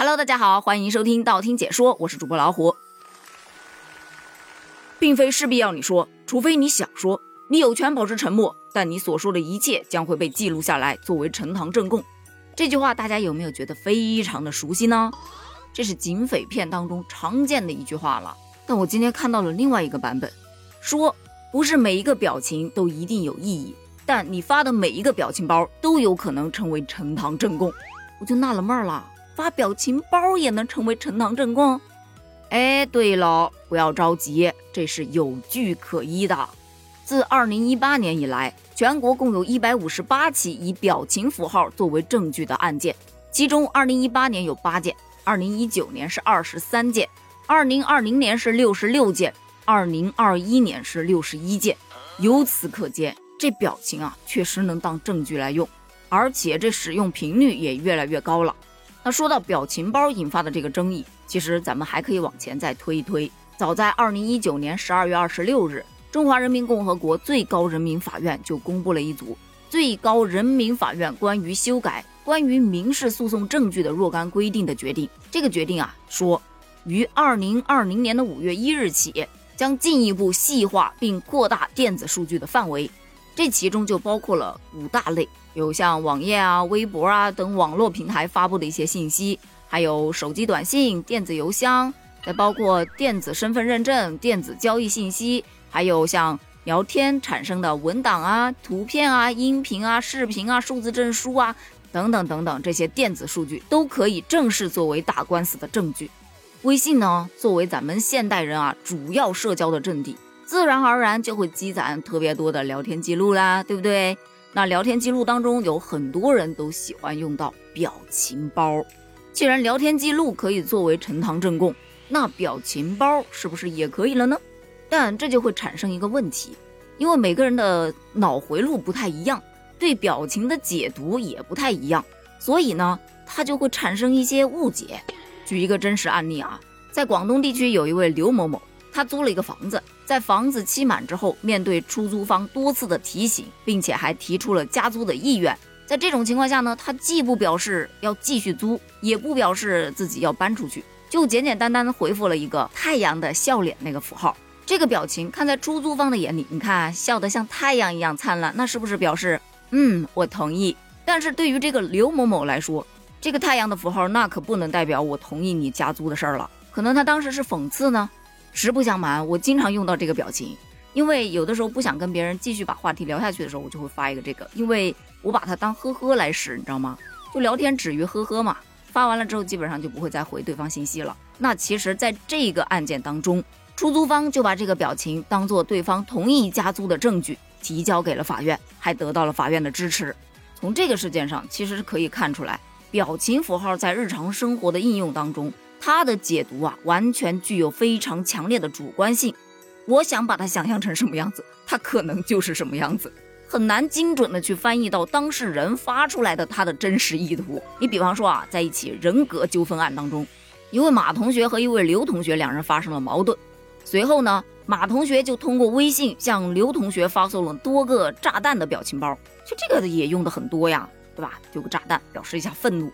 Hello，大家好，欢迎收听道听解说，我是主播老虎。并非势必要你说，除非你想说，你有权保持沉默，但你所说的一切将会被记录下来，作为呈堂证供。这句话大家有没有觉得非常的熟悉呢？这是警匪片当中常见的一句话了。但我今天看到了另外一个版本，说不是每一个表情都一定有意义，但你发的每一个表情包都有可能成为呈堂证供。我就纳了闷了。发表情包也能成为呈堂证供？哎，对了，不要着急，这是有据可依的。自二零一八年以来，全国共有一百五十八起以表情符号作为证据的案件，其中二零一八年有八件，二零一九年是二十三件，二零二零年是六十六件，二零二一年是六十一件。由此可见，这表情啊，确实能当证据来用，而且这使用频率也越来越高了。那说到表情包引发的这个争议，其实咱们还可以往前再推一推。早在二零一九年十二月二十六日，中华人民共和国最高人民法院就公布了一组最高人民法院关于修改关于民事诉讼证据的若干规定的决定。这个决定啊，说于二零二零年的五月一日起，将进一步细化并扩大电子数据的范围。这其中就包括了五大类，有像网页啊、微博啊等网络平台发布的一些信息，还有手机短信、电子邮箱，再包括电子身份认证、电子交易信息，还有像聊天产生的文档啊、图片啊、音频啊、视频啊、数字证书啊等等等等，这些电子数据都可以正式作为打官司的证据。微信呢，作为咱们现代人啊主要社交的阵地。自然而然就会积攒特别多的聊天记录啦，对不对？那聊天记录当中有很多人都喜欢用到表情包。既然聊天记录可以作为呈堂证供，那表情包是不是也可以了呢？但这就会产生一个问题，因为每个人的脑回路不太一样，对表情的解读也不太一样，所以呢，它就会产生一些误解。举一个真实案例啊，在广东地区有一位刘某某。他租了一个房子，在房子期满之后，面对出租方多次的提醒，并且还提出了加租的意愿。在这种情况下呢，他既不表示要继续租，也不表示自己要搬出去，就简简单单的回复了一个太阳的笑脸那个符号。这个表情看在出租方的眼里，你看笑得像太阳一样灿烂，那是不是表示嗯我同意？但是对于这个刘某某来说，这个太阳的符号那可不能代表我同意你加租的事儿了，可能他当时是讽刺呢。实不相瞒，我经常用到这个表情，因为有的时候不想跟别人继续把话题聊下去的时候，我就会发一个这个，因为我把它当呵呵来使，你知道吗？就聊天止于呵呵嘛。发完了之后，基本上就不会再回对方信息了。那其实，在这个案件当中，出租方就把这个表情当做对方同意加租的证据，提交给了法院，还得到了法院的支持。从这个事件上，其实是可以看出来，表情符号在日常生活的应用当中。他的解读啊，完全具有非常强烈的主观性。我想把它想象成什么样子，它可能就是什么样子，很难精准的去翻译到当事人发出来的他的真实意图。你比方说啊，在一起人格纠纷案当中，一位马同学和一位刘同学两人发生了矛盾，随后呢，马同学就通过微信向刘同学发送了多个炸弹的表情包，就这个也用的很多呀，对吧？丢个炸弹表示一下愤怒。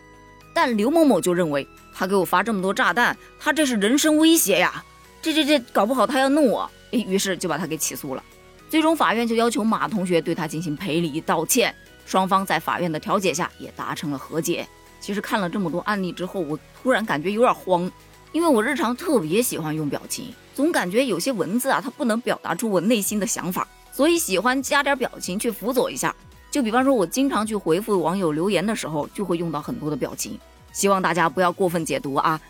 但刘某某就认为，他给我发这么多炸弹，他这是人身威胁呀！这这这，搞不好他要弄我，诶，于是就把他给起诉了。最终法院就要求马同学对他进行赔礼道歉，双方在法院的调解下也达成了和解。其实看了这么多案例之后，我突然感觉有点慌，因为我日常特别喜欢用表情，总感觉有些文字啊，它不能表达出我内心的想法，所以喜欢加点表情去辅佐一下。就比方说，我经常去回复网友留言的时候，就会用到很多的表情，希望大家不要过分解读啊。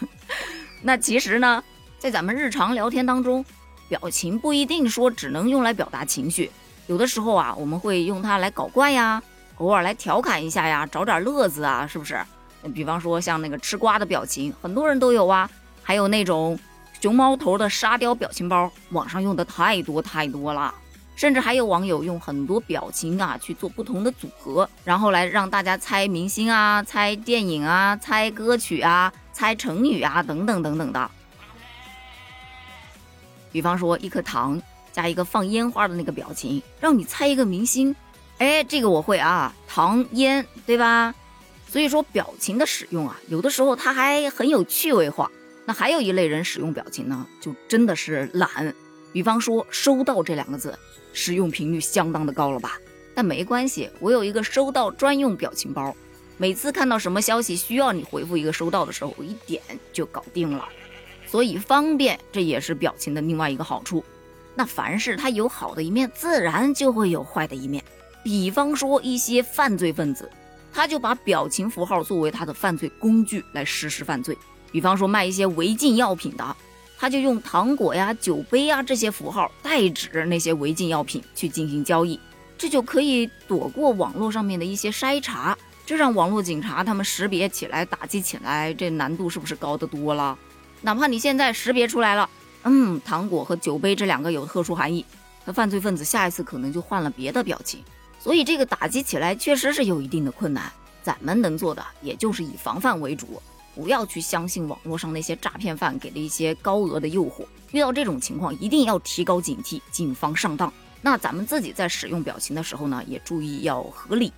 那其实呢，在咱们日常聊天当中，表情不一定说只能用来表达情绪，有的时候啊，我们会用它来搞怪呀，偶尔来调侃一下呀，找点乐子啊，是不是？比方说像那个吃瓜的表情，很多人都有啊，还有那种熊猫头的沙雕表情包，网上用的太多太多了。甚至还有网友用很多表情啊去做不同的组合，然后来让大家猜明星啊、猜电影啊、猜歌曲啊、猜成语啊等等等等的。比方说一颗糖加一个放烟花的那个表情，让你猜一个明星。哎，这个我会啊，糖烟对吧？所以说表情的使用啊，有的时候它还很有趣味化。那还有一类人使用表情呢，就真的是懒。比方说“收到”这两个字，使用频率相当的高了吧？但没关系，我有一个收到专用表情包，每次看到什么消息需要你回复一个收到的时候，我一点就搞定了。所以方便，这也是表情的另外一个好处。那凡事它有好的一面，自然就会有坏的一面。比方说一些犯罪分子，他就把表情符号作为他的犯罪工具来实施犯罪。比方说卖一些违禁药品的，他就用糖果呀、酒杯啊这些符号代指那些违禁药品去进行交易，这就可以躲过网络上面的一些筛查，这让网络警察他们识别起来、打击起来，这难度是不是高得多了？哪怕你现在识别出来了，嗯，糖果和酒杯这两个有特殊含义，那犯罪分子下一次可能就换了别的表情，所以这个打击起来确实是有一定的困难。咱们能做的也就是以防范为主，不要去相信网络上那些诈骗犯给的一些高额的诱惑。遇到这种情况，一定要提高警惕，谨防上当。那咱们自己在使用表情的时候呢，也注意要合理，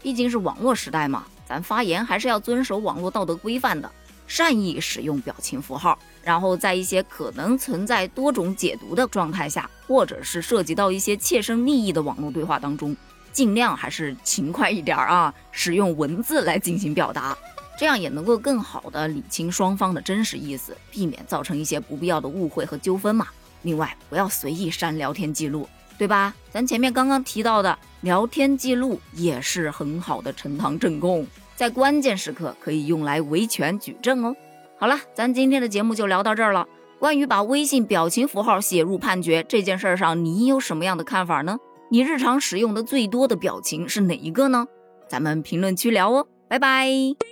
毕竟是网络时代嘛，咱发言还是要遵守网络道德规范的。善意使用表情符号，然后在一些可能存在多种解读的状态下，或者是涉及到一些切身利益的网络对话当中，尽量还是勤快一点啊，使用文字来进行表达，这样也能够更好的理清双方的真实意思，避免造成一些不必要的误会和纠纷嘛。另外，不要随意删聊天记录，对吧？咱前面刚刚提到的聊天记录也是很好的呈堂证供。在关键时刻可以用来维权举证哦。好了，咱今天的节目就聊到这儿了。关于把微信表情符号写入判决这件事儿上，你有什么样的看法呢？你日常使用的最多的表情是哪一个呢？咱们评论区聊哦。拜拜。